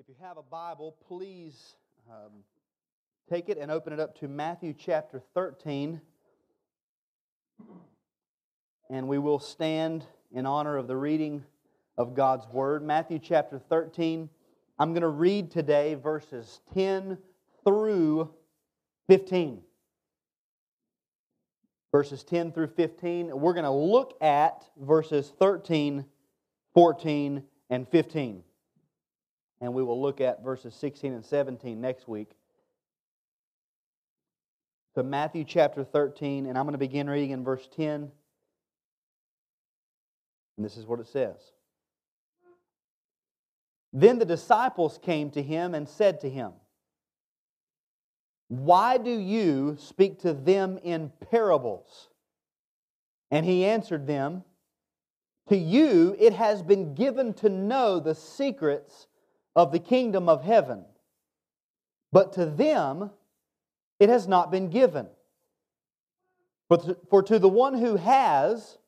If you have a Bible, please um, take it and open it up to Matthew chapter 13. And we will stand in honor of the reading of God's Word. Matthew chapter 13. I'm going to read today verses 10 through 15. Verses 10 through 15. We're going to look at verses 13, 14, and 15 and we will look at verses 16 and 17 next week. So, Matthew chapter 13, and I'm going to begin reading in verse 10. And this is what it says Then the disciples came to him and said to him, Why do you speak to them in parables? And he answered them, To you it has been given to know the secrets of the kingdom of heaven. But to them it has not been given. For to the one who has,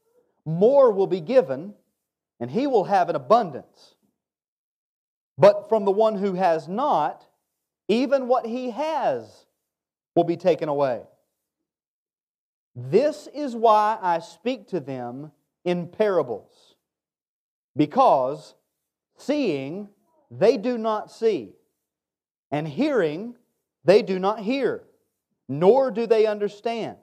more will be given, and he will have an abundance. But from the one who has not, even what he has will be taken away. This is why I speak to them in parables, because seeing they do not see, and hearing, they do not hear, nor do they understand.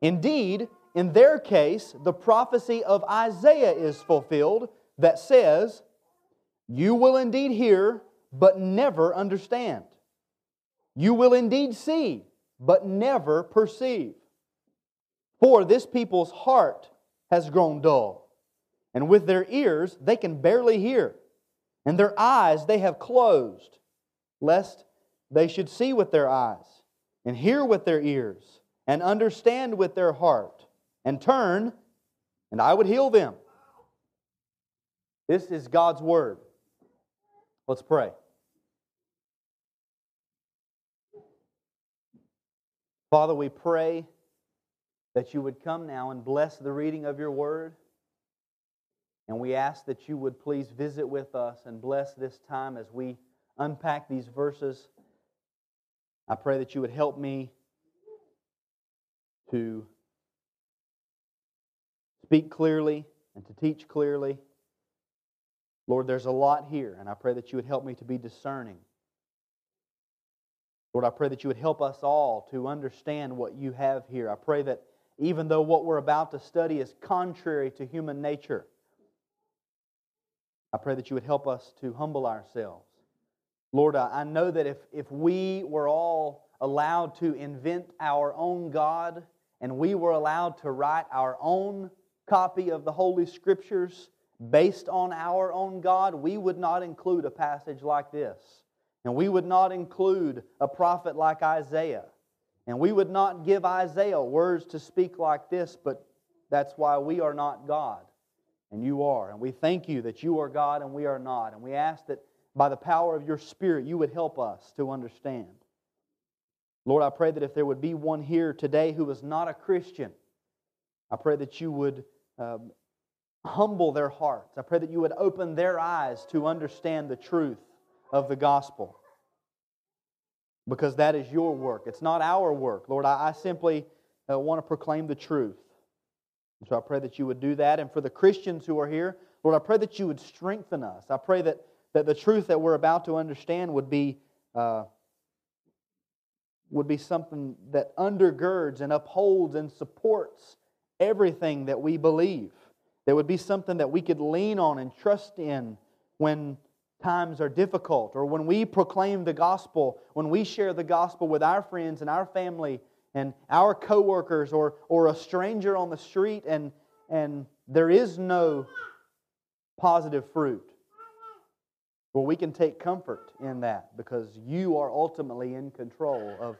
Indeed, in their case, the prophecy of Isaiah is fulfilled that says, You will indeed hear, but never understand. You will indeed see, but never perceive. For this people's heart has grown dull, and with their ears they can barely hear and their eyes they have closed, lest they should see with their eyes, and hear with their ears, and understand with their heart, and turn, and I would heal them. This is God's word. Let's pray. Father, we pray that you would come now and bless the reading of your word. And we ask that you would please visit with us and bless this time as we unpack these verses. I pray that you would help me to speak clearly and to teach clearly. Lord, there's a lot here, and I pray that you would help me to be discerning. Lord, I pray that you would help us all to understand what you have here. I pray that even though what we're about to study is contrary to human nature, I pray that you would help us to humble ourselves. Lord, I know that if, if we were all allowed to invent our own God and we were allowed to write our own copy of the Holy Scriptures based on our own God, we would not include a passage like this. And we would not include a prophet like Isaiah. And we would not give Isaiah words to speak like this, but that's why we are not God and you are. And we thank you that you are God and we are not. And we ask that by the power of your Spirit, you would help us to understand. Lord, I pray that if there would be one here today who is not a Christian, I pray that you would um, humble their hearts. I pray that you would open their eyes to understand the truth of the gospel. Because that is your work. It's not our work. Lord, I, I simply uh, want to proclaim the truth. And so I pray that you would do that. And for the Christians who are here, Lord, I pray that you would strengthen us. I pray that, that the truth that we're about to understand would be, uh, would be something that undergirds and upholds and supports everything that we believe. That would be something that we could lean on and trust in when times are difficult or when we proclaim the gospel, when we share the gospel with our friends and our family and our coworkers or, or a stranger on the street and, and there is no positive fruit. Well, we can take comfort in that because you are ultimately in control of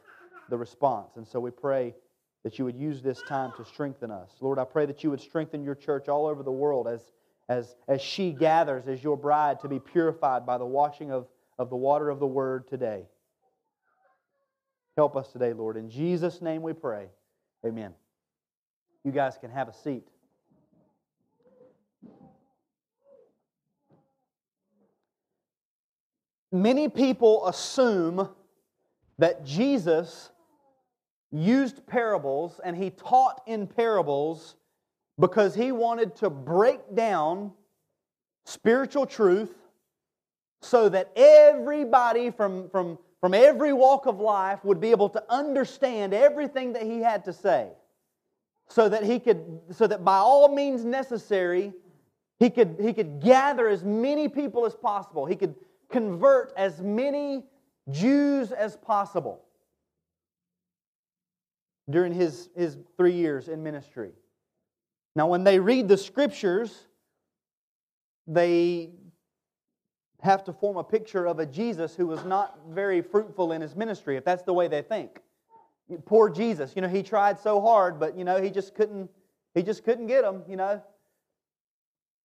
the response. And so we pray that you would use this time to strengthen us. Lord, I pray that you would strengthen your church all over the world as, as, as she gathers as your bride to be purified by the washing of, of the water of the word today. Help us today, Lord. In Jesus' name we pray. Amen. You guys can have a seat. many people assume that Jesus used parables and he taught in parables because he wanted to break down spiritual truth so that everybody from, from, from every walk of life would be able to understand everything that he had to say so that he could so that by all means necessary he could he could gather as many people as possible. He could convert as many jews as possible during his, his three years in ministry. Now when they read the scriptures they have to form a picture of a jesus who was not very fruitful in his ministry if that's the way they think Poor Jesus, you know, he tried so hard, but you know, he just couldn't he just couldn't get them, you know.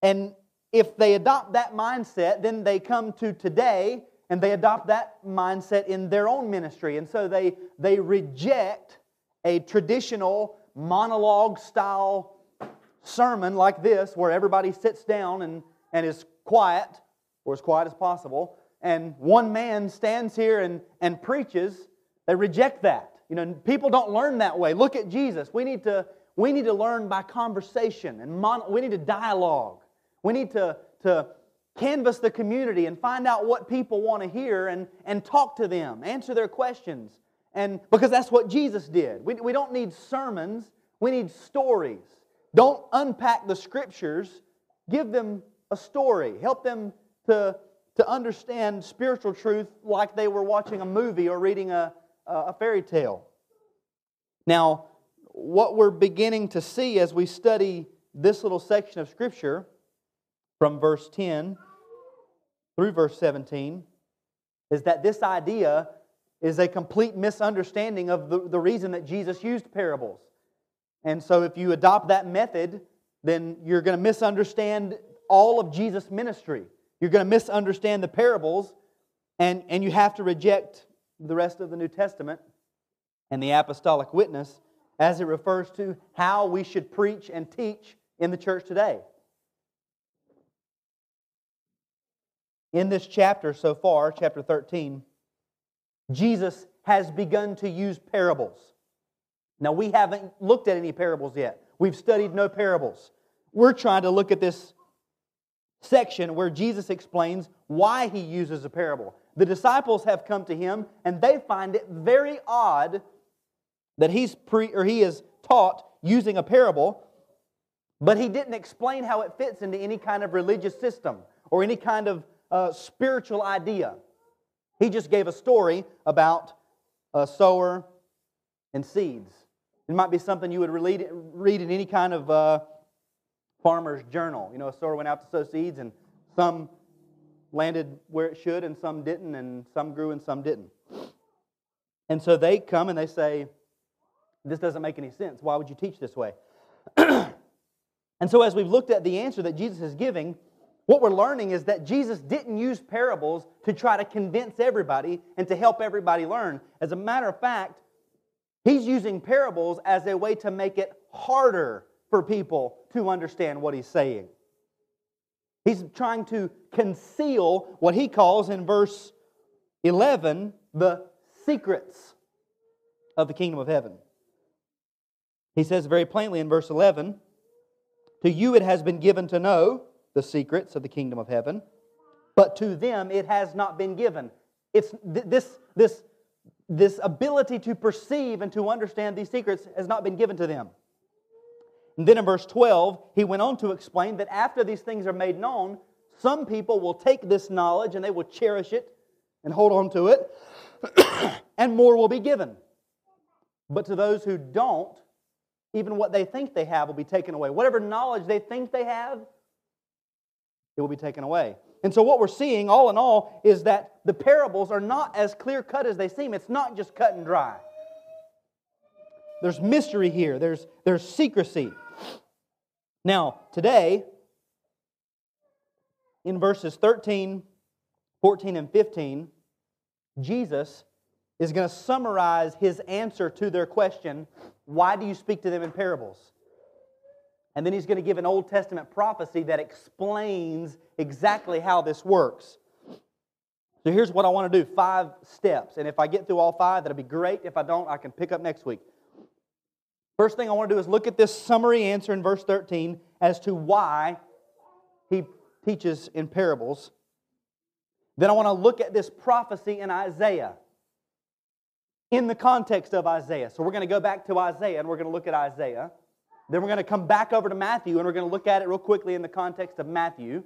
And if they adopt that mindset, then they come to today and they adopt that mindset in their own ministry. And so they they reject a traditional monologue style sermon like this where everybody sits down and, and is quiet or as quiet as possible and one man stands here and, and preaches they reject that you know, people don't learn that way. Look at Jesus. We need to, we need to learn by conversation and mon- we need to dialogue. We need to, to canvass the community and find out what people want to hear and, and talk to them, answer their questions. And because that's what Jesus did. We, we don't need sermons, we need stories. Don't unpack the scriptures, give them a story. Help them to, to understand spiritual truth like they were watching a movie or reading a, a fairy tale. Now, what we're beginning to see as we study this little section of Scripture from verse 10 through verse 17 is that this idea is a complete misunderstanding of the, the reason that Jesus used parables. And so, if you adopt that method, then you're going to misunderstand all of Jesus' ministry. You're going to misunderstand the parables, and, and you have to reject the rest of the New Testament and the apostolic witness as it refers to how we should preach and teach in the church today. In this chapter so far, chapter 13, Jesus has begun to use parables. Now, we haven't looked at any parables yet. We've studied no parables. We're trying to look at this section where Jesus explains why he uses a parable. The disciples have come to him and they find it very odd that he's pre or he is taught using a parable, but he didn't explain how it fits into any kind of religious system or any kind of uh, spiritual idea. He just gave a story about a sower and seeds. It might be something you would read, read in any kind of uh, farmer's journal. You know, a sower went out to sow seeds, and some landed where it should, and some didn't, and some grew and some didn't. And so they come and they say, This doesn't make any sense. Why would you teach this way? and so, as we've looked at the answer that Jesus is giving, what we're learning is that Jesus didn't use parables to try to convince everybody and to help everybody learn. As a matter of fact, he's using parables as a way to make it harder for people to understand what he's saying. He's trying to conceal what he calls in verse 11 the secrets of the kingdom of heaven. He says very plainly in verse 11 To you it has been given to know the secrets of the kingdom of heaven, but to them it has not been given. It's this, this, this ability to perceive and to understand these secrets has not been given to them. And then in verse 12, he went on to explain that after these things are made known, some people will take this knowledge and they will cherish it and hold on to it, and more will be given. But to those who don't, even what they think they have will be taken away. Whatever knowledge they think they have, it will be taken away. And so, what we're seeing, all in all, is that the parables are not as clear cut as they seem. It's not just cut and dry. There's mystery here, there's, there's secrecy. Now, today, in verses 13, 14, and 15, Jesus is going to summarize his answer to their question why do you speak to them in parables? And then he's going to give an Old Testament prophecy that explains exactly how this works. So here's what I want to do five steps. And if I get through all five, that'll be great. If I don't, I can pick up next week. First thing I want to do is look at this summary answer in verse 13 as to why he teaches in parables. Then I want to look at this prophecy in Isaiah in the context of Isaiah. So we're going to go back to Isaiah and we're going to look at Isaiah. Then we're going to come back over to Matthew and we're going to look at it real quickly in the context of Matthew.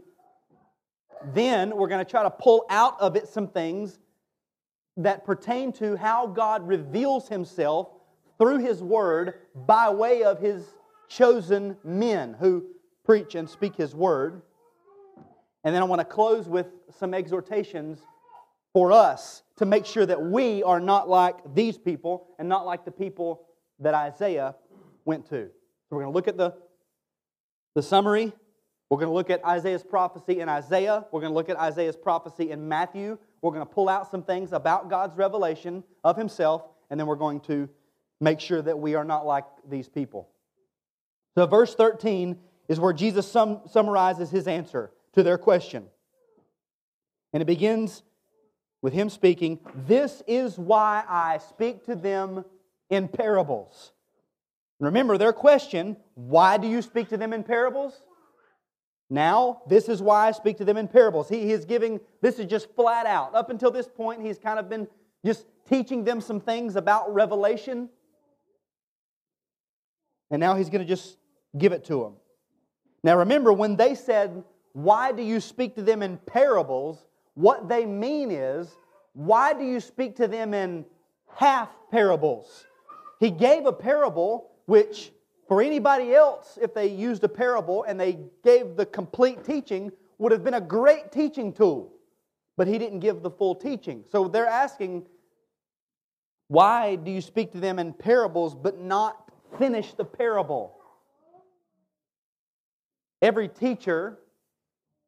Then we're going to try to pull out of it some things that pertain to how God reveals himself through his word by way of his chosen men who preach and speak his word. And then I want to close with some exhortations for us to make sure that we are not like these people and not like the people that Isaiah went to. So we're going to look at the, the summary. We're going to look at Isaiah's prophecy in Isaiah. We're going to look at Isaiah's prophecy in Matthew. We're going to pull out some things about God's revelation of himself, and then we're going to make sure that we are not like these people. So, verse 13 is where Jesus sum, summarizes his answer to their question. And it begins with him speaking, This is why I speak to them in parables. Remember their question, Why do you speak to them in parables? Now, this is why I speak to them in parables. He is giving, this is just flat out. Up until this point, he's kind of been just teaching them some things about revelation. And now he's going to just give it to them. Now, remember, when they said, Why do you speak to them in parables? What they mean is, why do you speak to them in half parables? He gave a parable which, for anybody else, if they used a parable and they gave the complete teaching, would have been a great teaching tool. But he didn't give the full teaching. So they're asking, why do you speak to them in parables but not finish the parable? Every teacher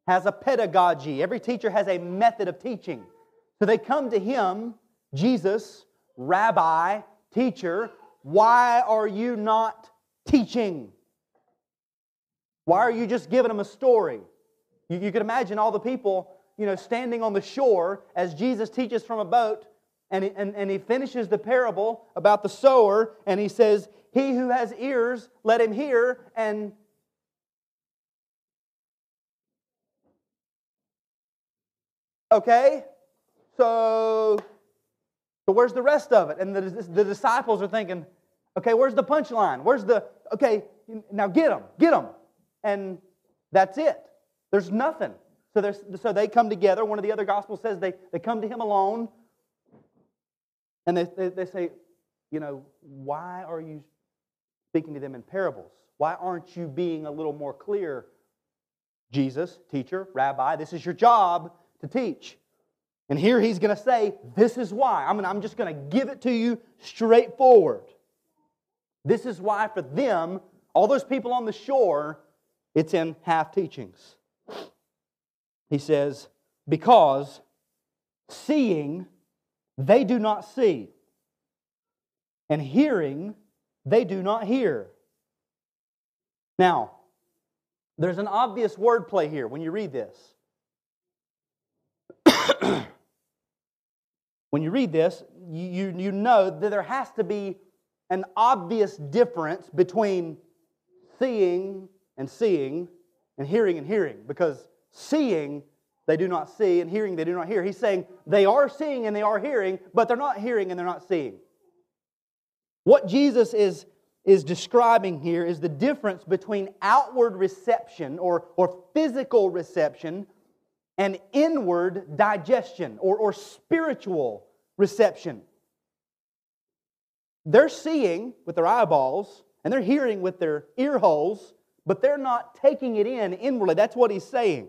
has a pedagogy. Every teacher has a method of teaching. So they come to him, Jesus, rabbi, teacher, why are you not teaching? Why are you just giving them a story? You, you can imagine all the people, you know, standing on the shore as Jesus teaches from a boat, and, and, and he finishes the parable about the sower, and he says, He who has ears, let him hear, and Okay? So, so where's the rest of it? And the, the disciples are thinking, okay, where's the punchline? Where's the, okay, now get them, get them. And that's it. There's nothing. So, there's, so they come together. One of the other gospels says they, they come to him alone. And they, they, they say, you know, why are you speaking to them in parables? Why aren't you being a little more clear? Jesus, teacher, rabbi, this is your job to teach. And here he's going to say, This is why. I'm, gonna, I'm just going to give it to you straightforward. This is why, for them, all those people on the shore, it's in half teachings. He says, Because seeing, they do not see, and hearing, they do not hear. Now, there's an obvious wordplay here when you read this. when you read this, you, you know that there has to be an obvious difference between seeing and seeing and hearing and hearing because seeing they do not see and hearing they do not hear. He's saying they are seeing and they are hearing, but they're not hearing and they're not seeing. What Jesus is, is describing here is the difference between outward reception or, or physical reception and inward digestion or, or spiritual reception. They're seeing with their eyeballs and they're hearing with their ear holes, but they're not taking it in inwardly. That's what he's saying.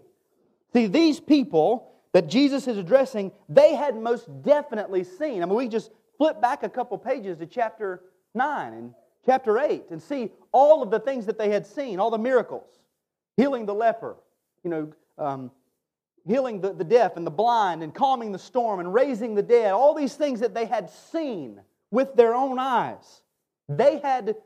See, these people that Jesus is addressing, they had most definitely seen. I mean, we just flip back a couple pages to chapter 9 and chapter 8 and see all of the things that they had seen, all the miracles, healing the leper, you know, um, healing the, the deaf and the blind and calming the storm and raising the dead, all these things that they had seen with their own eyes. They had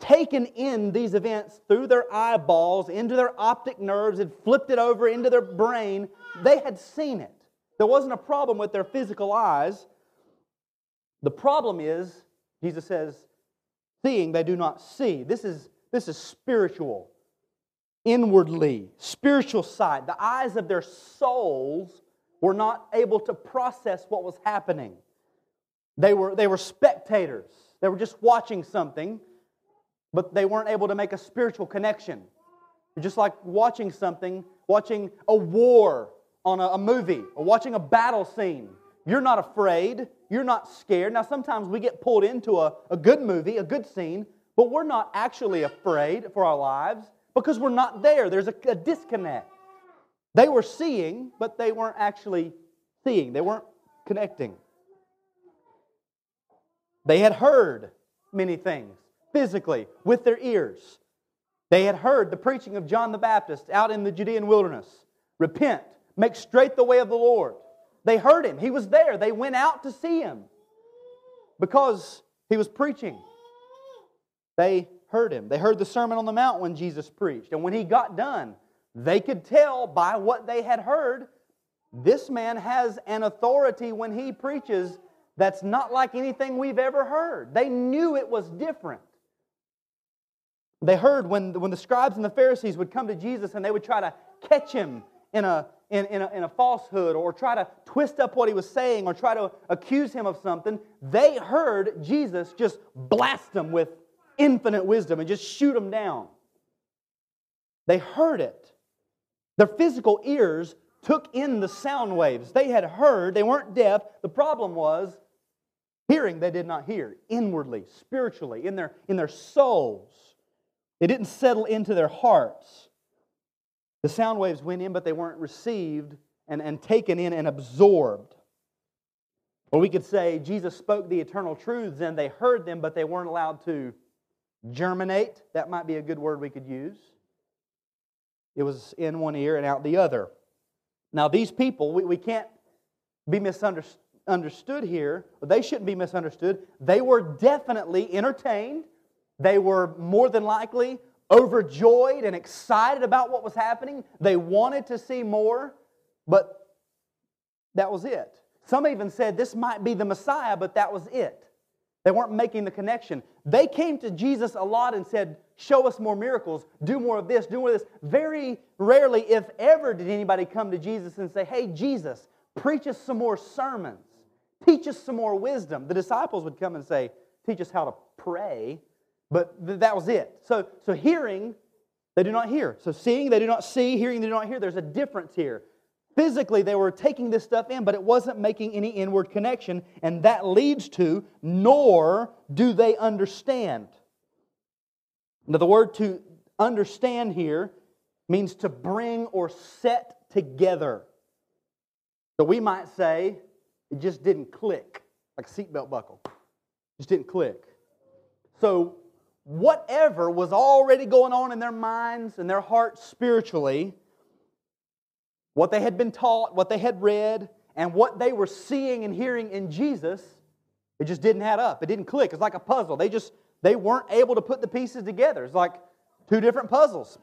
taken in these events through their eyeballs, into their optic nerves, and flipped it over into their brain. They had seen it. There wasn't a problem with their physical eyes. The problem is, Jesus says, seeing they do not see. This is, this is spiritual, inwardly, spiritual sight. The eyes of their souls were not able to process what was happening. They were, they were spectators. They were just watching something, but they weren't able to make a spiritual connection. Just like watching something, watching a war on a, a movie, or watching a battle scene. You're not afraid. You're not scared. Now, sometimes we get pulled into a, a good movie, a good scene, but we're not actually afraid for our lives because we're not there. There's a, a disconnect. They were seeing, but they weren't actually seeing, they weren't connecting. They had heard many things physically with their ears. They had heard the preaching of John the Baptist out in the Judean wilderness repent, make straight the way of the Lord. They heard him, he was there. They went out to see him because he was preaching. They heard him. They heard the Sermon on the Mount when Jesus preached. And when he got done, they could tell by what they had heard this man has an authority when he preaches that's not like anything we've ever heard. They knew it was different. They heard when, when the scribes and the Pharisees would come to Jesus and they would try to catch him in a, in, in, a, in a falsehood or try to twist up what he was saying or try to accuse him of something, they heard Jesus just blast them with infinite wisdom and just shoot them down. They heard it. Their physical ears took in the sound waves. They had heard, they weren't deaf. The problem was hearing they did not hear inwardly, spiritually, in their, in their souls. They didn't settle into their hearts. The sound waves went in, but they weren't received and, and taken in and absorbed. Or we could say Jesus spoke the eternal truths and they heard them, but they weren't allowed to germinate. That might be a good word we could use. It was in one ear and out the other. Now, these people, we, we can't be misunderstood here. They shouldn't be misunderstood. They were definitely entertained. They were more than likely overjoyed and excited about what was happening. They wanted to see more, but that was it. Some even said this might be the Messiah, but that was it. They weren't making the connection. They came to Jesus a lot and said, Show us more miracles, do more of this, do more of this. Very rarely, if ever, did anybody come to Jesus and say, Hey, Jesus, preach us some more sermons, teach us some more wisdom. The disciples would come and say, Teach us how to pray. But th- that was it. So, so hearing, they do not hear. So seeing, they do not see. Hearing, they do not hear. There's a difference here. Physically, they were taking this stuff in, but it wasn't making any inward connection. And that leads to, nor do they understand. Now, the word to understand here means to bring or set together. So we might say, it just didn't click, like a seatbelt buckle. Just didn't click. So whatever was already going on in their minds and their hearts spiritually, what they had been taught, what they had read, and what they were seeing and hearing in Jesus, it just didn't add up. It didn't click. It's like a puzzle. They just they weren't able to put the pieces together. It's like two different puzzles.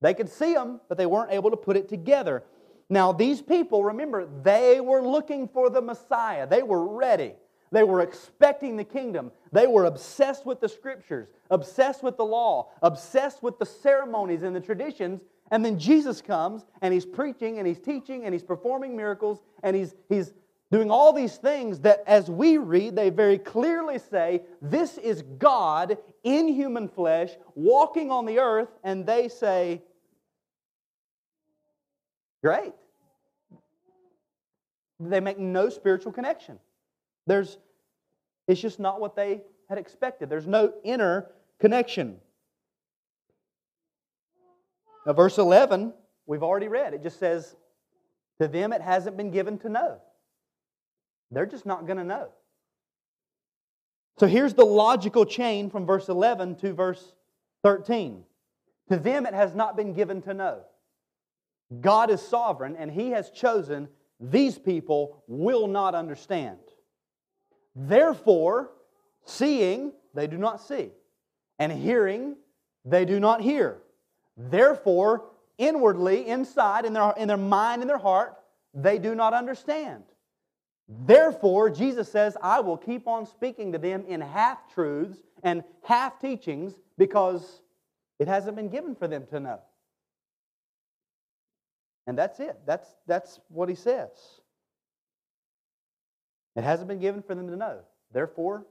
They could see them, but they weren't able to put it together. Now, these people, remember, they were looking for the Messiah. They were ready. They were expecting the kingdom. They were obsessed with the scriptures, obsessed with the law, obsessed with the ceremonies and the traditions. And then Jesus comes and he's preaching and he's teaching and he's performing miracles and he's, he's doing all these things that, as we read, they very clearly say, This is God in human flesh walking on the earth. And they say, Great. They make no spiritual connection. There's, it's just not what they had expected. There's no inner connection. Now, verse 11, we've already read. It just says, To them it hasn't been given to know. They're just not going to know. So here's the logical chain from verse 11 to verse 13. To them it has not been given to know. God is sovereign and He has chosen these people will not understand. Therefore, seeing, they do not see, and hearing, they do not hear. Therefore, inwardly, inside, in their, in their mind, in their heart, they do not understand. Therefore, Jesus says, I will keep on speaking to them in half truths and half teachings because it hasn't been given for them to know. And that's it. That's, that's what he says. It hasn't been given for them to know. Therefore,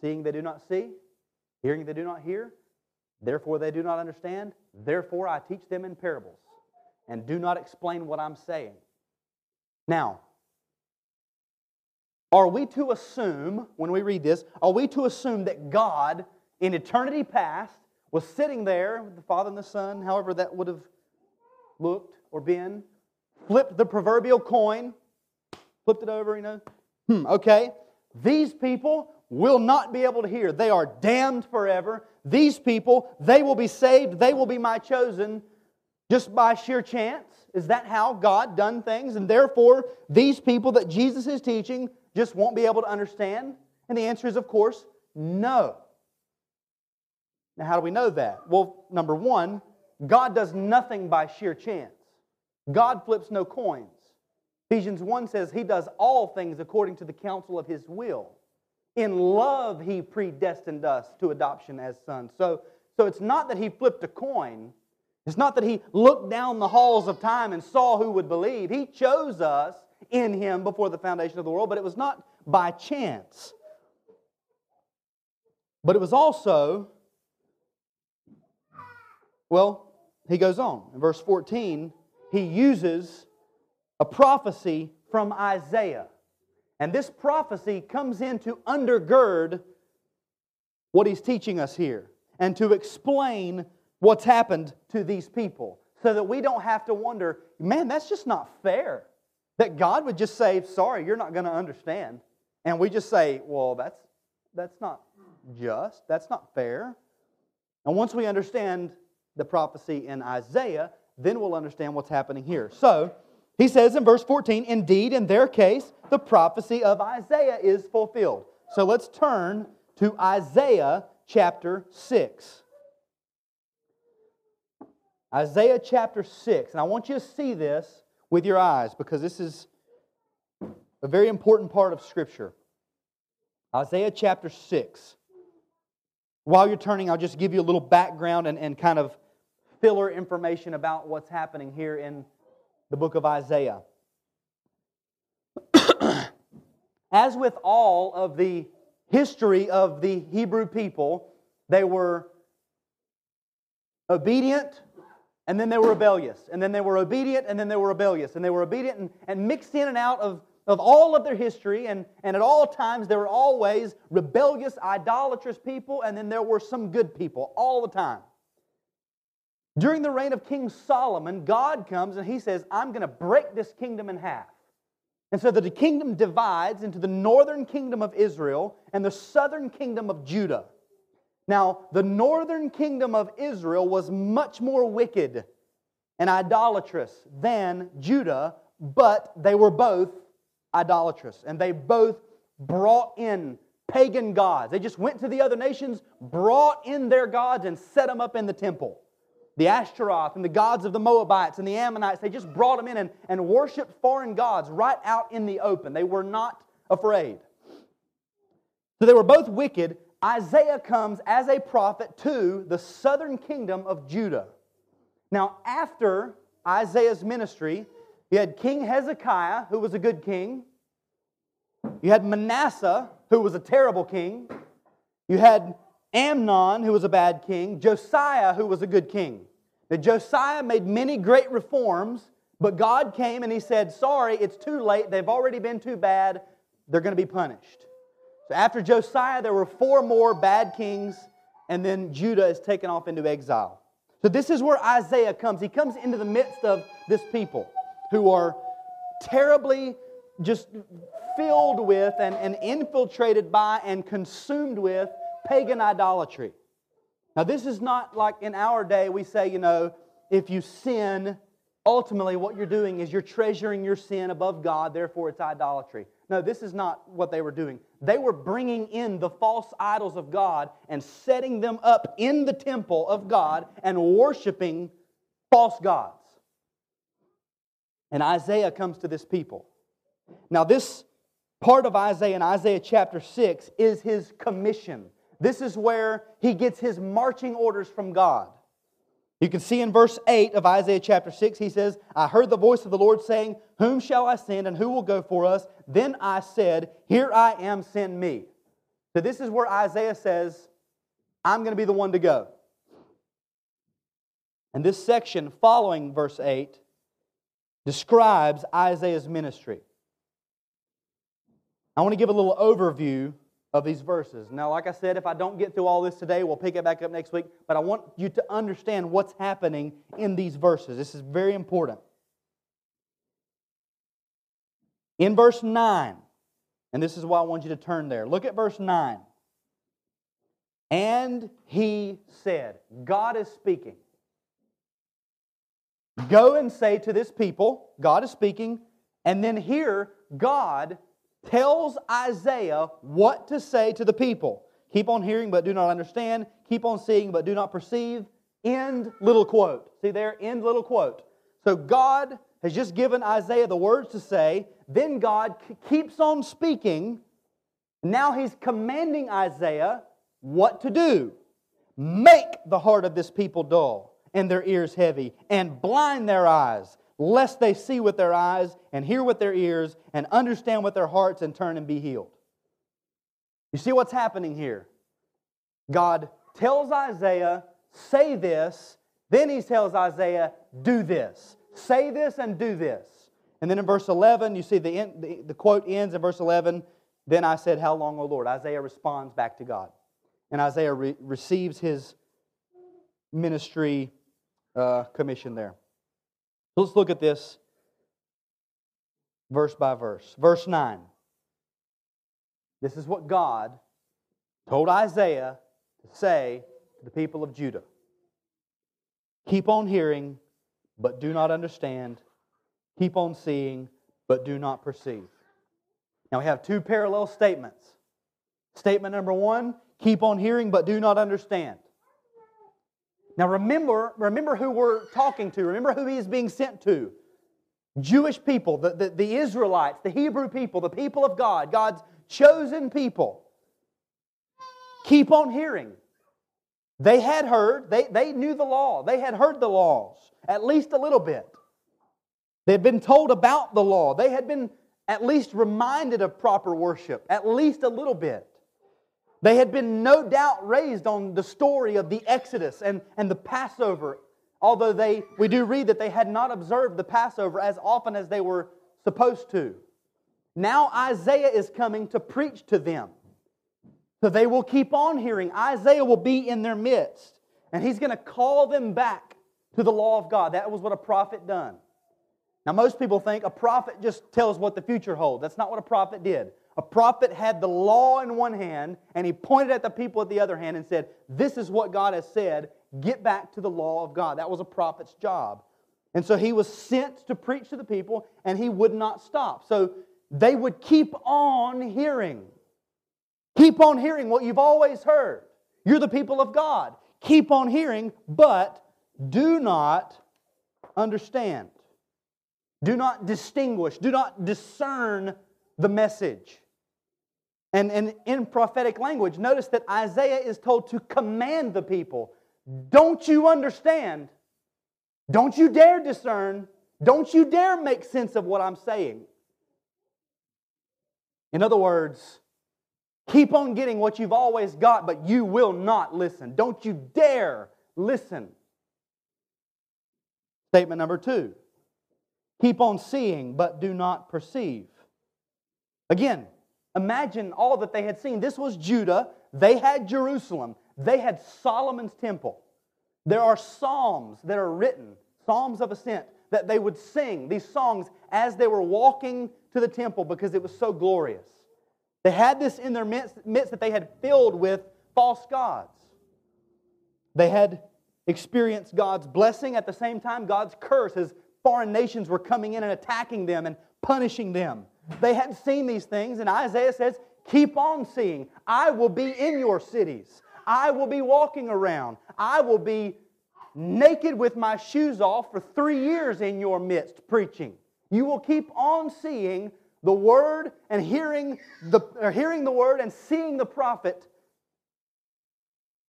seeing they do not see, hearing they do not hear, therefore they do not understand, therefore I teach them in parables and do not explain what I'm saying. Now, are we to assume, when we read this, are we to assume that God in eternity past was sitting there with the Father and the Son, however that would have looked or been, flipped the proverbial coin, flipped it over, you know? Hmm, okay. These people will not be able to hear. They are damned forever. These people, they will be saved. They will be my chosen just by sheer chance. Is that how God done things? And therefore, these people that Jesus is teaching just won't be able to understand? And the answer is, of course, no. Now, how do we know that? Well, number one, God does nothing by sheer chance. God flips no coins. Ephesians 1 says he does all things according to the counsel of his will. In love, he predestined us to adoption as sons. So, so it's not that he flipped a coin. It's not that he looked down the halls of time and saw who would believe. He chose us in him before the foundation of the world, but it was not by chance. But it was also, well, he goes on. In verse 14, he uses a prophecy from Isaiah. And this prophecy comes in to undergird what he's teaching us here and to explain what's happened to these people so that we don't have to wonder, man, that's just not fair. That God would just say, sorry, you're not going to understand. And we just say, well, that's, that's not just, that's not fair. And once we understand the prophecy in Isaiah, then we'll understand what's happening here. So, he says in verse 14, indeed, in their case, the prophecy of Isaiah is fulfilled. So let's turn to Isaiah chapter 6. Isaiah chapter 6. And I want you to see this with your eyes because this is a very important part of Scripture. Isaiah chapter 6. While you're turning, I'll just give you a little background and, and kind of filler information about what's happening here in the book of Isaiah. As with all of the history of the Hebrew people, they were obedient and then they were rebellious, and then they were obedient, and then they were rebellious, and they were obedient and, and mixed in and out of, of all of their history, and, and at all times there were always rebellious, idolatrous people, and then there were some good people all the time. During the reign of King Solomon, God comes and he says, I'm going to break this kingdom in half. And so the kingdom divides into the northern kingdom of Israel and the southern kingdom of Judah. Now, the northern kingdom of Israel was much more wicked and idolatrous than Judah, but they were both idolatrous. And they both brought in pagan gods. They just went to the other nations, brought in their gods, and set them up in the temple. The Ashtaroth and the gods of the Moabites and the Ammonites, they just brought them in and, and worshiped foreign gods right out in the open. They were not afraid. So they were both wicked, Isaiah comes as a prophet to the southern kingdom of Judah. Now, after Isaiah's ministry, you had King Hezekiah, who was a good king. You had Manasseh, who was a terrible king. You had Amon, who was a bad king. Josiah, who was a good king. Now, Josiah made many great reforms, but God came and he said, Sorry, it's too late. They've already been too bad. They're going to be punished. So after Josiah, there were four more bad kings, and then Judah is taken off into exile. So this is where Isaiah comes. He comes into the midst of this people who are terribly just filled with and, and infiltrated by and consumed with pagan idolatry. Now, this is not like in our day we say, you know, if you sin, ultimately what you're doing is you're treasuring your sin above God, therefore it's idolatry. No, this is not what they were doing. They were bringing in the false idols of God and setting them up in the temple of God and worshiping false gods. And Isaiah comes to this people. Now, this part of Isaiah in Isaiah chapter 6 is his commission. This is where he gets his marching orders from God. You can see in verse 8 of Isaiah chapter 6, he says, I heard the voice of the Lord saying, Whom shall I send and who will go for us? Then I said, Here I am, send me. So this is where Isaiah says, I'm going to be the one to go. And this section following verse 8 describes Isaiah's ministry. I want to give a little overview of these verses. Now, like I said, if I don't get through all this today, we'll pick it back up next week. But I want you to understand what's happening in these verses. This is very important. In verse 9, and this is why I want you to turn there. Look at verse 9. And he said, God is speaking. Go and say to this people, God is speaking, and then here, God tells Isaiah what to say to the people. Keep on hearing, but do not understand. Keep on seeing, but do not perceive. End little quote. See there? End little quote. So God has just given Isaiah the words to say. Then God keeps on speaking. Now he's commanding Isaiah what to do. Make the heart of this people dull and their ears heavy, and blind their eyes, lest they see with their eyes and hear with their ears and understand with their hearts and turn and be healed. You see what's happening here? God tells Isaiah, say this, then he tells Isaiah, do this. Say this and do this. And then in verse 11, you see the, end, the, the quote ends in verse 11. Then I said, How long, O Lord? Isaiah responds back to God. And Isaiah re- receives his ministry uh, commission there. Let's look at this verse by verse. Verse 9. This is what God told Isaiah to say to the people of Judah Keep on hearing, but do not understand. Keep on seeing, but do not perceive. Now we have two parallel statements. Statement number one keep on hearing, but do not understand. Now remember, remember who we're talking to. Remember who he's being sent to. Jewish people, the, the, the Israelites, the Hebrew people, the people of God, God's chosen people. Keep on hearing. They had heard, they, they knew the law, they had heard the laws, at least a little bit. They had been told about the law, they had been at least reminded of proper worship, at least a little bit. They had been no doubt raised on the story of the Exodus and, and the Passover, although they, we do read that they had not observed the Passover as often as they were supposed to. Now Isaiah is coming to preach to them. So they will keep on hearing. Isaiah will be in their midst, and he's going to call them back to the law of God. That was what a prophet done. Now, most people think a prophet just tells what the future holds. That's not what a prophet did. A prophet had the law in one hand and he pointed at the people at the other hand and said, This is what God has said. Get back to the law of God. That was a prophet's job. And so he was sent to preach to the people and he would not stop. So they would keep on hearing. Keep on hearing what you've always heard. You're the people of God. Keep on hearing, but do not understand. Do not distinguish. Do not discern the message. And, and in prophetic language, notice that Isaiah is told to command the people Don't you understand? Don't you dare discern? Don't you dare make sense of what I'm saying? In other words, keep on getting what you've always got, but you will not listen. Don't you dare listen. Statement number two keep on seeing, but do not perceive. Again, Imagine all that they had seen. This was Judah. They had Jerusalem. They had Solomon's temple. There are psalms that are written, psalms of ascent, that they would sing these songs as they were walking to the temple because it was so glorious. They had this in their midst, midst that they had filled with false gods. They had experienced God's blessing at the same time, God's curse as foreign nations were coming in and attacking them and punishing them. They hadn't seen these things, and Isaiah says, Keep on seeing. I will be in your cities. I will be walking around. I will be naked with my shoes off for three years in your midst preaching. You will keep on seeing the word and hearing the, or hearing the word and seeing the prophet,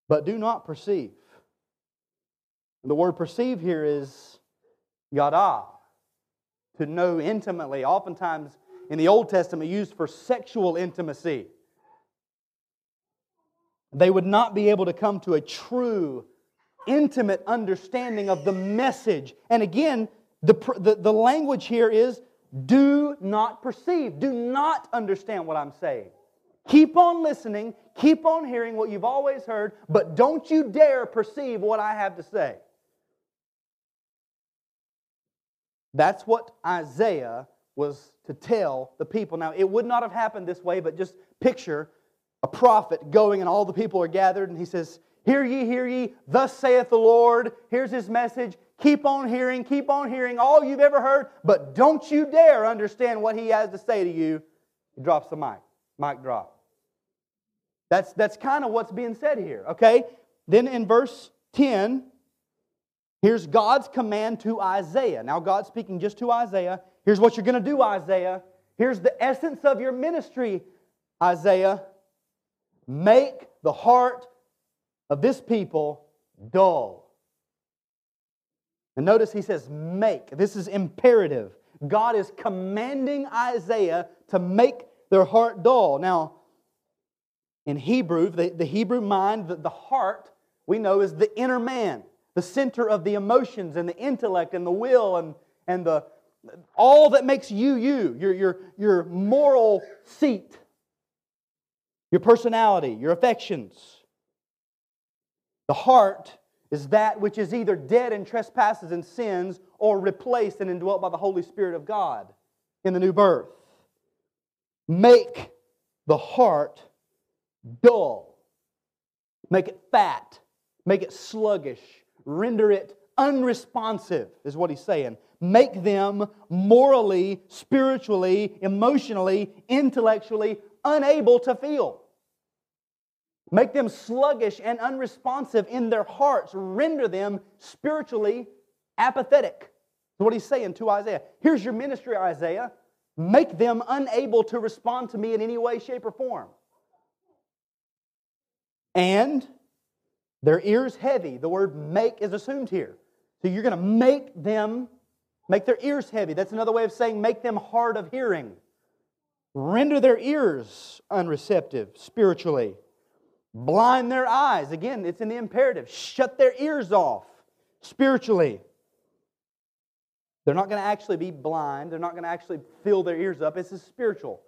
but do not perceive. The word perceive here is yada, to know intimately. Oftentimes in the Old Testament, used for sexual intimacy. They would not be able to come to a true, intimate understanding of the message. And again, the, the, the language here is do not perceive, do not understand what I'm saying. Keep on listening, keep on hearing what you've always heard, but don't you dare perceive what I have to say. That's what Isaiah was to tell the people. Now, it would not have happened this way, but just picture a prophet going and all the people are gathered and he says, Hear ye, hear ye, thus saith the Lord. Here's his message. Keep on hearing, keep on hearing all you've ever heard, but don't you dare understand what he has to say to you. He drops the mic. Mic drop. That's, that's kind of what's being said here, okay? Then in verse 10, here's God's command to Isaiah. Now, God's speaking just to Isaiah. Here's what you're going to do, Isaiah. Here's the essence of your ministry, Isaiah. Make the heart of this people dull. And notice he says, make. This is imperative. God is commanding Isaiah to make their heart dull. Now, in Hebrew, the, the Hebrew mind, the, the heart, we know is the inner man, the center of the emotions and the intellect and the will and, and the, all that makes you you, your, your, your moral seat, your personality, your affections. The heart is that which is either dead in trespasses and sins or replaced and indwelt by the Holy Spirit of God in the new birth. Make the heart dull, make it fat, make it sluggish, render it unresponsive, is what he's saying. Make them morally, spiritually, emotionally, intellectually unable to feel. Make them sluggish and unresponsive in their hearts. Render them spiritually apathetic. That's what he's saying to Isaiah. Here's your ministry, Isaiah. Make them unable to respond to me in any way, shape, or form. And their ears heavy. The word make is assumed here. So you're going to make them, make their ears heavy. That's another way of saying make them hard of hearing. Render their ears unreceptive spiritually. Blind their eyes. Again, it's in the imperative. Shut their ears off spiritually. They're not going to actually be blind. They're not going to actually fill their ears up. This is spiritual.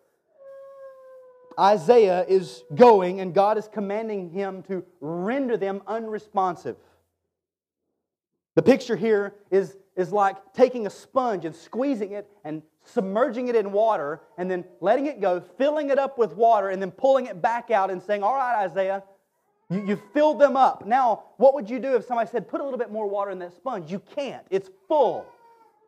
Isaiah is going, and God is commanding him to render them unresponsive. The picture here is, is like taking a sponge and squeezing it and submerging it in water and then letting it go, filling it up with water, and then pulling it back out and saying, All right, Isaiah, you, you filled them up. Now, what would you do if somebody said, Put a little bit more water in that sponge? You can't. It's full.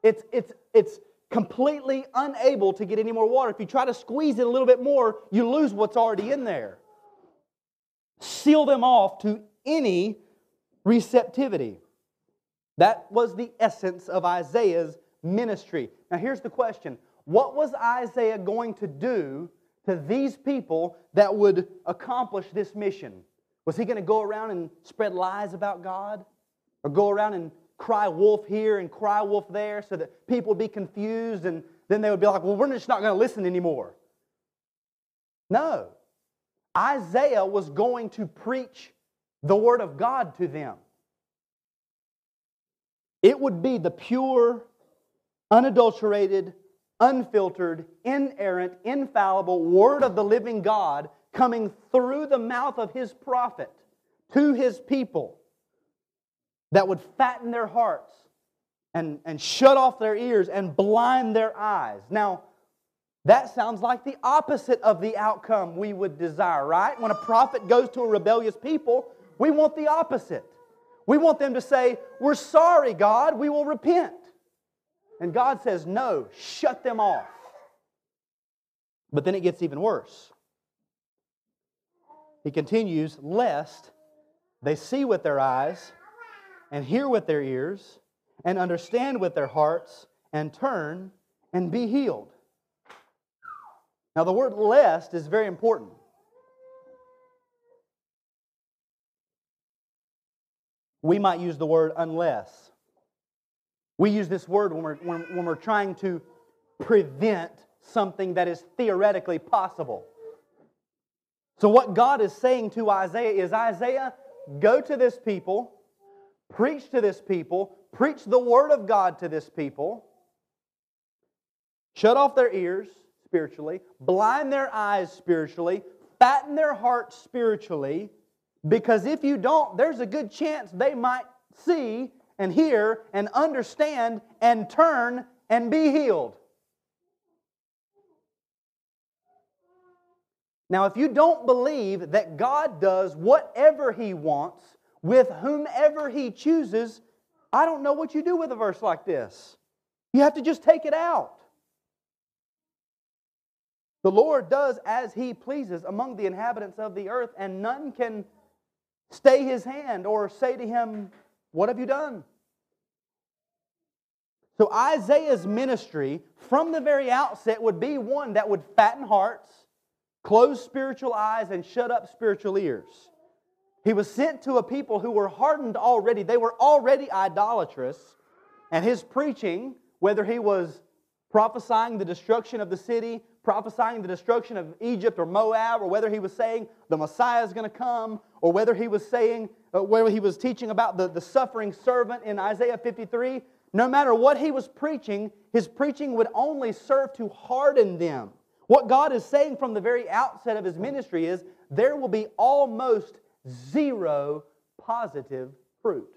It's, it's, it's completely unable to get any more water. If you try to squeeze it a little bit more, you lose what's already in there. Seal them off to any receptivity. That was the essence of Isaiah's ministry. Now, here's the question What was Isaiah going to do to these people that would accomplish this mission? Was he going to go around and spread lies about God? Or go around and cry wolf here and cry wolf there so that people would be confused and then they would be like, well, we're just not going to listen anymore? No. Isaiah was going to preach the Word of God to them. It would be the pure, unadulterated, unfiltered, inerrant, infallible Word of the living God coming through the mouth of His prophet to His people that would fatten their hearts and, and shut off their ears and blind their eyes. Now, that sounds like the opposite of the outcome we would desire, right? When a prophet goes to a rebellious people, we want the opposite. We want them to say, We're sorry, God, we will repent. And God says, No, shut them off. But then it gets even worse. He continues, Lest they see with their eyes, and hear with their ears, and understand with their hearts, and turn, and be healed. Now, the word lest is very important. We might use the word unless. We use this word when we're, when, when we're trying to prevent something that is theoretically possible. So, what God is saying to Isaiah is Isaiah, go to this people, preach to this people, preach the word of God to this people, shut off their ears spiritually, blind their eyes spiritually, fatten their hearts spiritually, because if you don't, there's a good chance they might see and hear and understand and turn and be healed. Now, if you don't believe that God does whatever He wants with whomever He chooses, I don't know what you do with a verse like this. You have to just take it out. The Lord does as He pleases among the inhabitants of the earth, and none can stay His hand or say to Him, What have you done? So Isaiah's ministry from the very outset would be one that would fatten hearts close spiritual eyes and shut up spiritual ears. He was sent to a people who were hardened already. They were already idolatrous. And his preaching, whether he was prophesying the destruction of the city, prophesying the destruction of Egypt or Moab, or whether he was saying the Messiah is going to come, or whether he was saying, uh, whether he was teaching about the, the suffering servant in Isaiah 53, no matter what he was preaching, his preaching would only serve to harden them what God is saying from the very outset of his ministry is there will be almost zero positive fruit.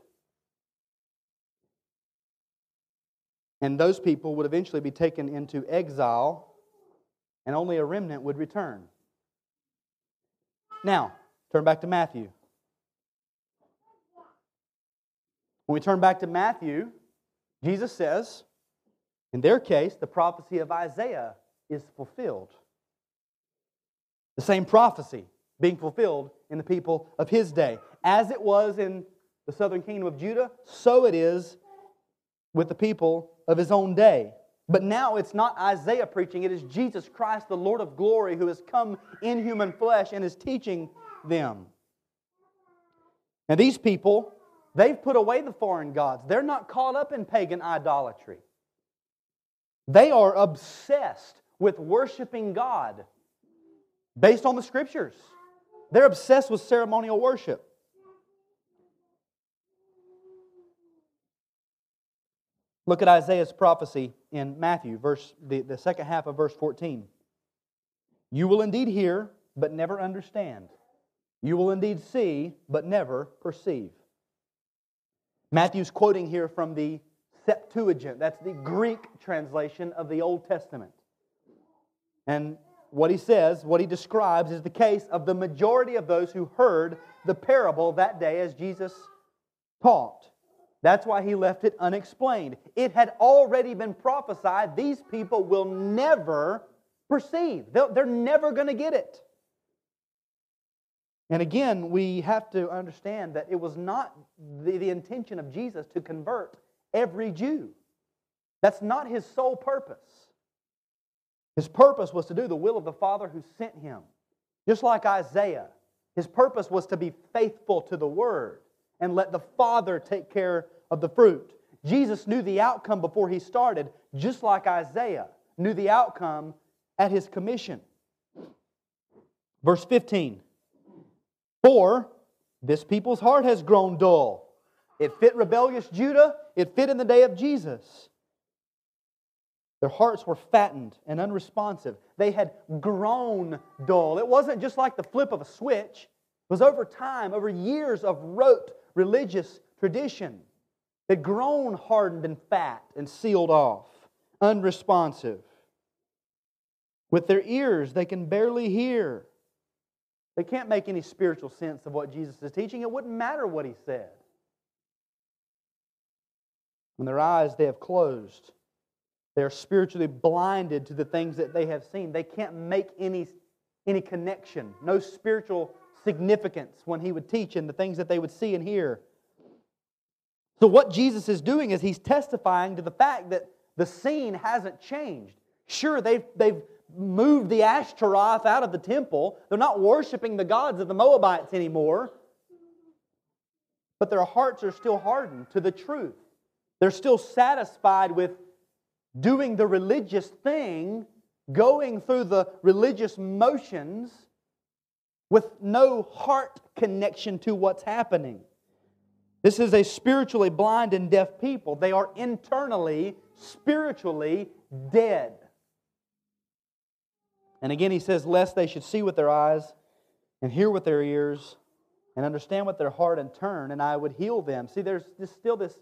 And those people would eventually be taken into exile, and only a remnant would return. Now, turn back to Matthew. When we turn back to Matthew, Jesus says, in their case, the prophecy of Isaiah is fulfilled. The same prophecy being fulfilled in the people of his day. As it was in the southern kingdom of Judah, so it is with the people of his own day. But now it's not Isaiah preaching, it is Jesus Christ, the Lord of glory, who has come in human flesh and is teaching them. And these people, they've put away the foreign gods. They're not caught up in pagan idolatry. They are obsessed with worshiping God based on the scriptures. They're obsessed with ceremonial worship. Look at Isaiah's prophecy in Matthew, verse, the, the second half of verse 14. You will indeed hear, but never understand. You will indeed see, but never perceive. Matthew's quoting here from the Septuagint. That's the Greek translation of the Old Testament. And what he says, what he describes, is the case of the majority of those who heard the parable that day as Jesus taught. That's why he left it unexplained. It had already been prophesied these people will never perceive, they're never going to get it. And again, we have to understand that it was not the, the intention of Jesus to convert every Jew. That's not his sole purpose. His purpose was to do the will of the Father who sent him. Just like Isaiah, his purpose was to be faithful to the Word and let the Father take care of the fruit. Jesus knew the outcome before he started, just like Isaiah knew the outcome at his commission. Verse 15 For this people's heart has grown dull. It fit rebellious Judah, it fit in the day of Jesus. Their hearts were fattened and unresponsive. They had grown dull. It wasn't just like the flip of a switch, it was over time, over years of rote religious tradition. They'd grown hardened and fat and sealed off, unresponsive. With their ears, they can barely hear. They can't make any spiritual sense of what Jesus is teaching. It wouldn't matter what he said. When their eyes, they have closed. They're spiritually blinded to the things that they have seen. They can't make any, any connection, no spiritual significance when he would teach and the things that they would see and hear. So, what Jesus is doing is he's testifying to the fact that The scene hasn't changed. Sure, they've, they've moved the Ashtaroth out of the temple. They're not worshiping the gods of the Moabites anymore. But their hearts are still hardened to the truth. They're still satisfied with doing the religious thing, going through the religious motions with no heart connection to what's happening. This is a spiritually blind and deaf people. They are internally, spiritually dead. And again, he says, Lest they should see with their eyes and hear with their ears and understand with their heart and turn, and I would heal them. See, there's still this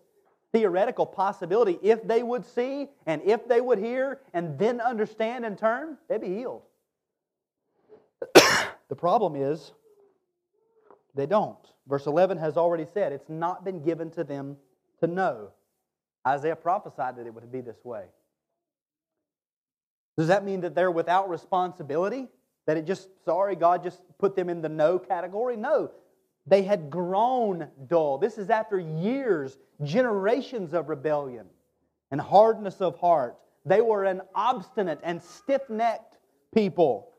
theoretical possibility. If they would see and if they would hear and then understand and turn, they'd be healed. The problem is, they don't. Verse 11 has already said it's not been given to them to know. Isaiah prophesied that it would be this way. Does that mean that they're without responsibility? That it just, sorry, God just put them in the no category? No. They had grown dull. This is after years, generations of rebellion and hardness of heart. They were an obstinate and stiff necked people.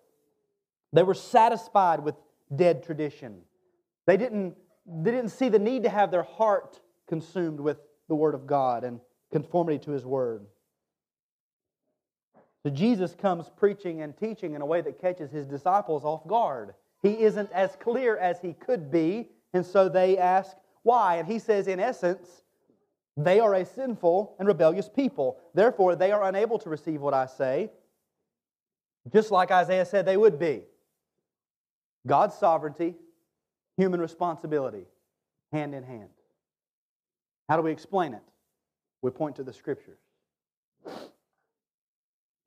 They were satisfied with dead tradition. They didn't, they didn't see the need to have their heart consumed with the Word of God and conformity to His Word. So Jesus comes preaching and teaching in a way that catches his disciples off guard. He isn't as clear as he could be, and so they ask why. And he says, in essence, they are a sinful and rebellious people. Therefore, they are unable to receive what I say, just like Isaiah said they would be. God's sovereignty, human responsibility, hand in hand. How do we explain it? We point to the scriptures.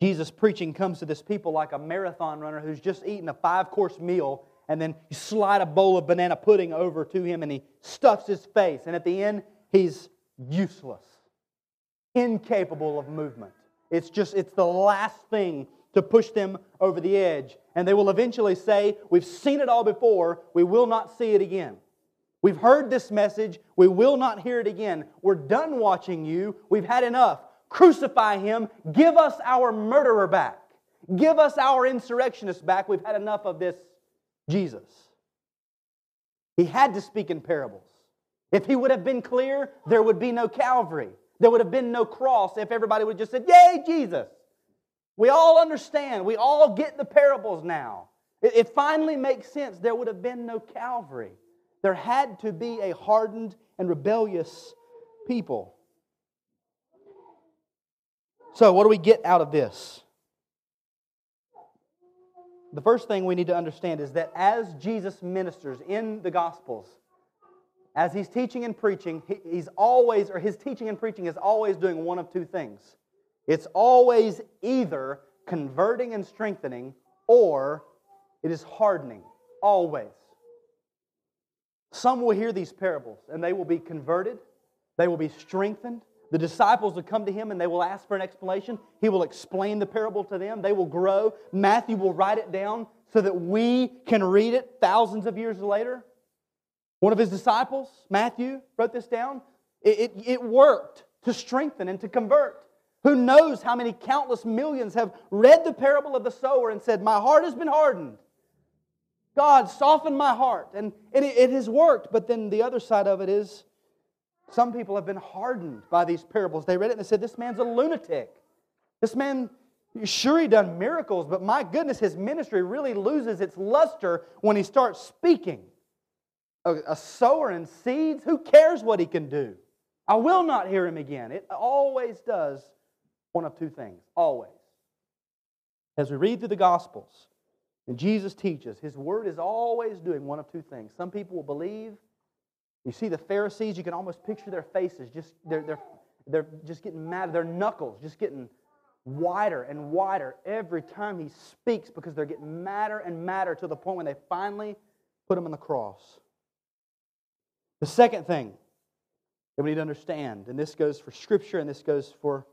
Jesus' preaching comes to this people like a marathon runner who's just eaten a five course meal, and then you slide a bowl of banana pudding over to him, and he stuffs his face. And at the end, he's useless, incapable of movement. It's just, it's the last thing to push them over the edge. And they will eventually say, We've seen it all before, we will not see it again. We've heard this message, we will not hear it again. We're done watching you, we've had enough. Crucify him. Give us our murderer back. Give us our insurrectionist back. We've had enough of this Jesus. He had to speak in parables. If he would have been clear, there would be no Calvary. There would have been no cross if everybody would have just said, Yay, Jesus. We all understand. We all get the parables now. It, it finally makes sense. There would have been no Calvary. There had to be a hardened and rebellious people. So, what do we get out of this? The first thing we need to understand is that as Jesus ministers in the Gospels, as he's teaching and preaching, he's always, or his teaching and preaching is always doing one of two things. It's always either converting and strengthening, or it is hardening. Always. Some will hear these parables and they will be converted, they will be strengthened, the disciples will come to him and they will ask for an explanation. He will explain the parable to them. They will grow. Matthew will write it down so that we can read it thousands of years later. One of his disciples, Matthew, wrote this down. It, it, it worked to strengthen and to convert. Who knows how many countless millions have read the parable of the sower and said, My heart has been hardened. God, soften my heart. And, it, it has worked, but then the other side of it is some people have been hardened by these parables. They read it and they said, This man's a lunatic. This man, sure, he done miracles, but my goodness, his ministry really loses its luster when he starts speaking. A, a sower and seeds, who cares what he can do? I will not hear him again. It always does one of two things. Always. As we read through the Gospels and Jesus teaches, his word is always doing one of two things. Some people will believe you see the Pharisees, you can almost picture their faces, just they're, they're, they're just getting mad, their knuckles just getting wider and wider every time he speaks because they're getting madder and madder to the point when they finally put him on the cross. The second thing that we need to understand, and this goes for Scripture and this goes for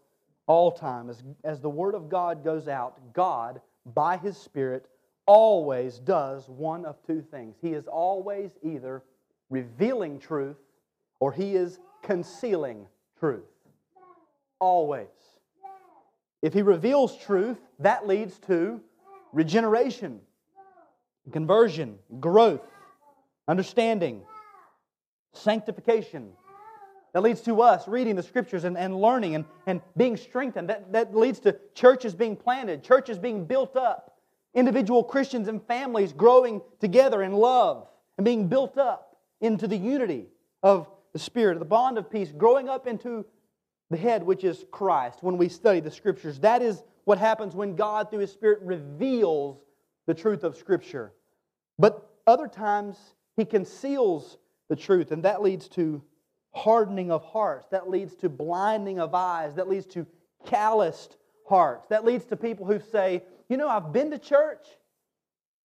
all time, as, as the Word of God goes out, God, by His Spirit, always does one of two things. He is always either revealing truth or he is concealing truth. Always. If He reveals truth, that leads to regeneration, conversion, growth, understanding, sanctification. That leads to us reading the scriptures and, and learning and, and being strengthened. That, that leads to churches being planted, churches being built up, individual Christians and families growing together in love and being built up into the unity of the Spirit, the bond of peace, growing up into the head, which is Christ, when we study the Scriptures. That is what happens when God, through His Spirit, reveals the truth of Scripture. But other times, He conceals the truth, and that leads to hardening of hearts. That leads to blinding of eyes. That leads to calloused hearts. That leads to people who say, You know, I've been to church.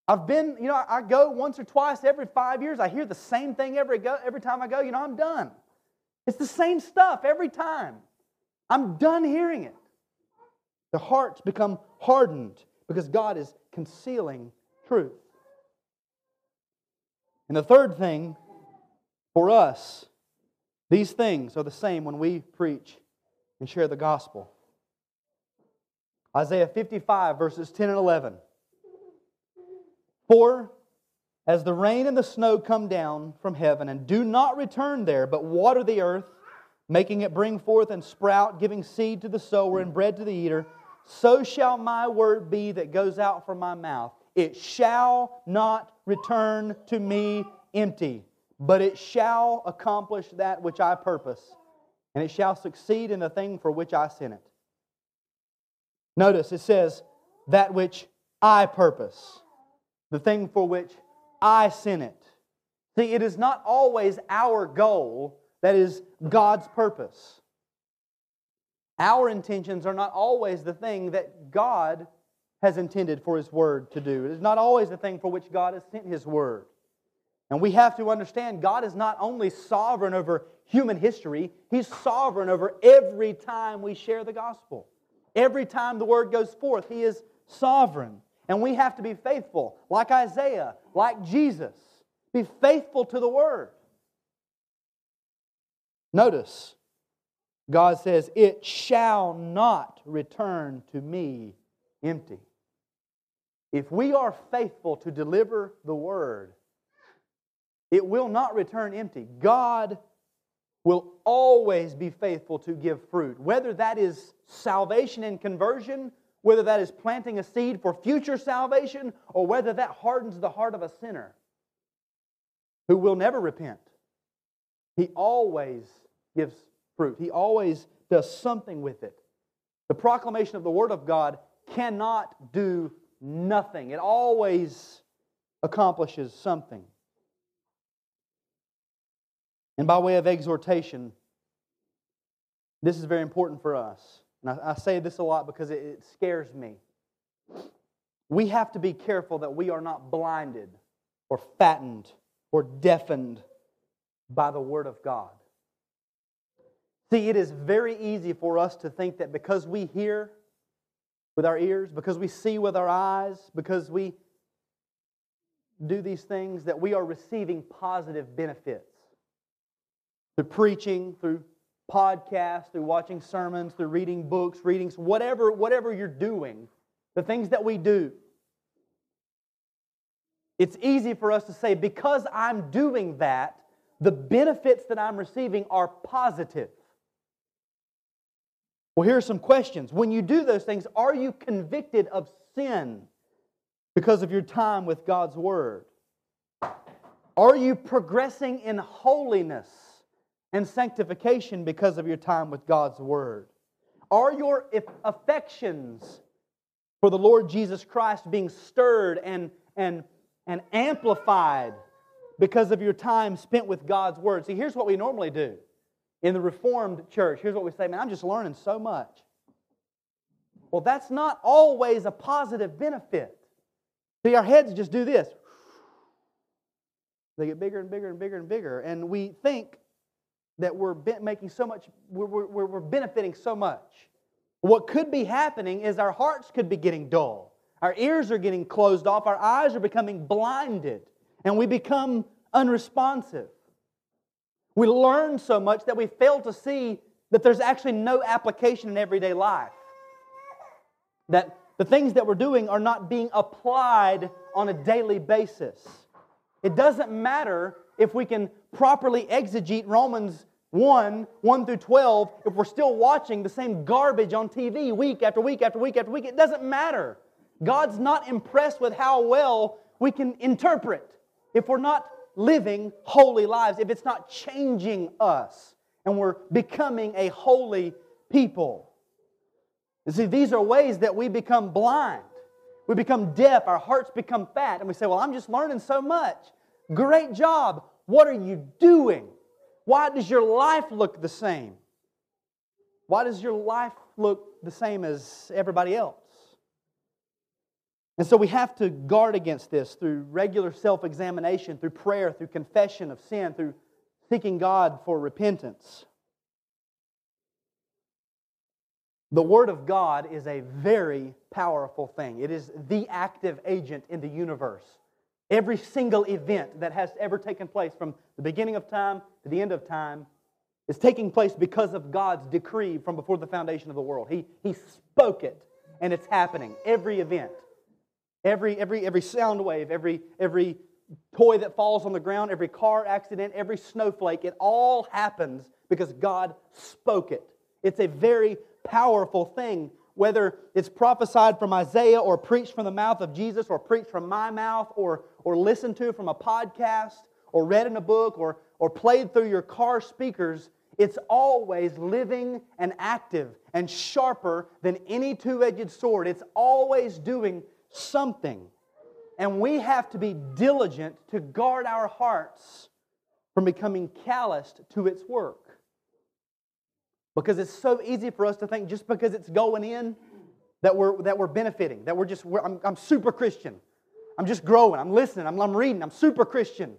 I've been, you know, I go once or twice every five years. I hear the same thing every, go, every time I go. You know, I'm done. It's the same stuff every time. I'm done hearing it. The hearts become hardened because God is concealing truth. And the third thing for us, these things are the same when we preach and share the gospel. Isaiah 55, verses 10 and 11. For as the rain and the snow come down from heaven and do not return there, but water the earth, making it bring forth and sprout, giving seed to the sower and bread to the eater, so shall my word be that goes out from my mouth. It shall not return to me empty, but it shall accomplish that which I purpose, and it shall succeed in the thing for which I sent it. Notice it says, that which I purpose, the thing for which I sent it. See, it is not always our goal that is God's purpose. Our intentions are not always the thing that God has intended for His Word to do. It is not always the thing for which God has sent His Word. And we have to understand God is not only sovereign over human history, He's sovereign over every time we share the gospel. Every time the word goes forth, He is sovereign. And we have to be faithful, like Isaiah, like Jesus. Be faithful to the word. Notice, God says, It shall not return to me empty. If we are faithful to deliver the word, it will not return empty. God will always be faithful to give fruit, whether that is salvation and conversion, whether that is planting a seed for future salvation, or whether that hardens the heart of a sinner who will never repent. He always gives fruit, He always does something with it. The proclamation of the Word of God cannot do nothing, it always accomplishes something. And by way of exhortation, this is very important for us. And I, I say this a lot because it, it scares me. We have to be careful that we are not blinded or fattened or deafened by the Word of God. See, it is very easy for us to think that because we hear with our ears, because we see with our eyes, because we do these things, that we are receiving positive benefits through preaching, through podcasts, through watching sermons, through reading books, readings, whatever, whatever you're doing, the things that we do. It's easy for us to say, because I'm doing that, the benefits that I'm receiving are positive. Well, here are some questions. When you do those things, are you convicted of sin because of your time with God's Word? Are you progressing in holiness and sanctification because of your time with God's Word? Are your affections for the Lord Jesus Christ being stirred and, and, and amplified because of your time spent with God's Word? See, here's what we normally do in the Reformed church. Here's what we say, man, I'm just learning so much. Well, that's not always a positive benefit. See, our heads just do this. They get bigger and bigger and bigger and bigger. And we think that we're making so much, we're, we're, we're benefiting so much. What could be happening is our hearts could be getting dull. Our ears are getting closed off. Our eyes are becoming blinded. And we become unresponsive. We learn so much that we fail to see that there's actually no application in everyday life. That the things that we're doing are not being applied on a daily basis. It doesn't matter if we can properly exegete Romans 1, 1 through 12, if we're still watching the same garbage on TV week after week after week after week. It doesn't matter. God's not impressed with how well we can interpret if we're not living holy lives, if it's not changing us and we're becoming a holy people. You see, these are ways that we become blind. We become deaf, our hearts become fat, and we say, Well, I'm just learning so much. Great job. What are you doing? Why does your life look the same? Why does your life look the same as everybody else? And so we have to guard against this through regular self examination, through prayer, through confession of sin, through seeking God for repentance. The Word of God is a very powerful thing. It is the active agent in the universe. Every single event that has ever taken place from the beginning of time to the end of time is taking place because of God's decree from before the foundation of the world. He, he spoke it, and it's happening. Every event, every, every, every sound wave, every, every toy that falls on the ground, every car accident, every snowflake, it all happens because God spoke it. It's a very powerful thing, whether it's prophesied from Isaiah or preached from the mouth of Jesus or preached from my mouth or, or listened to from a podcast or read in a book or, or played through your car speakers. It's always living and active and sharper than any two edged sword. It's always doing something. And we have to be diligent to guard our hearts from becoming calloused to its work. Because it's so easy for us to think just because it's going in that we're, that we're benefiting, that we're just, we're, I'm, I'm super Christian. I'm just growing. I'm listening. I'm, I'm reading. I'm super Christian.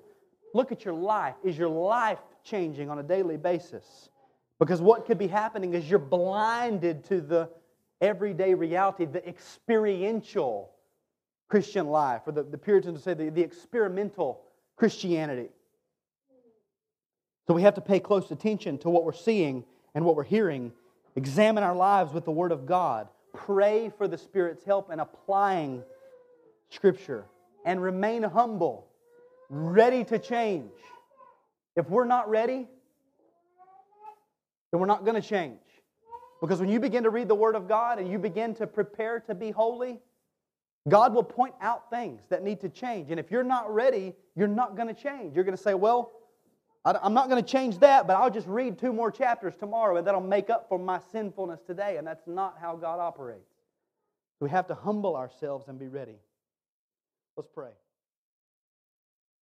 Look at your life. Is your life changing on a daily basis? Because what could be happening is you're blinded to the everyday reality, the experiential Christian life, or the, the Puritans would say the, the experimental Christianity. So we have to pay close attention to what we're seeing and what we're hearing, examine our lives with the Word of God, pray for the Spirit's help in applying Scripture, and remain humble, ready to change. If we're not ready, then we're not going to change. Because when you begin to read the Word of God and you begin to prepare to be holy, God will point out things that need to change. And if you're not ready, you're not going to change. You're going to say, Well, I'm not going to change that, but I'll just read two more chapters tomorrow and that'll make up for my sinfulness today. And that's not how God operates. We have to humble ourselves and be ready. Let's pray.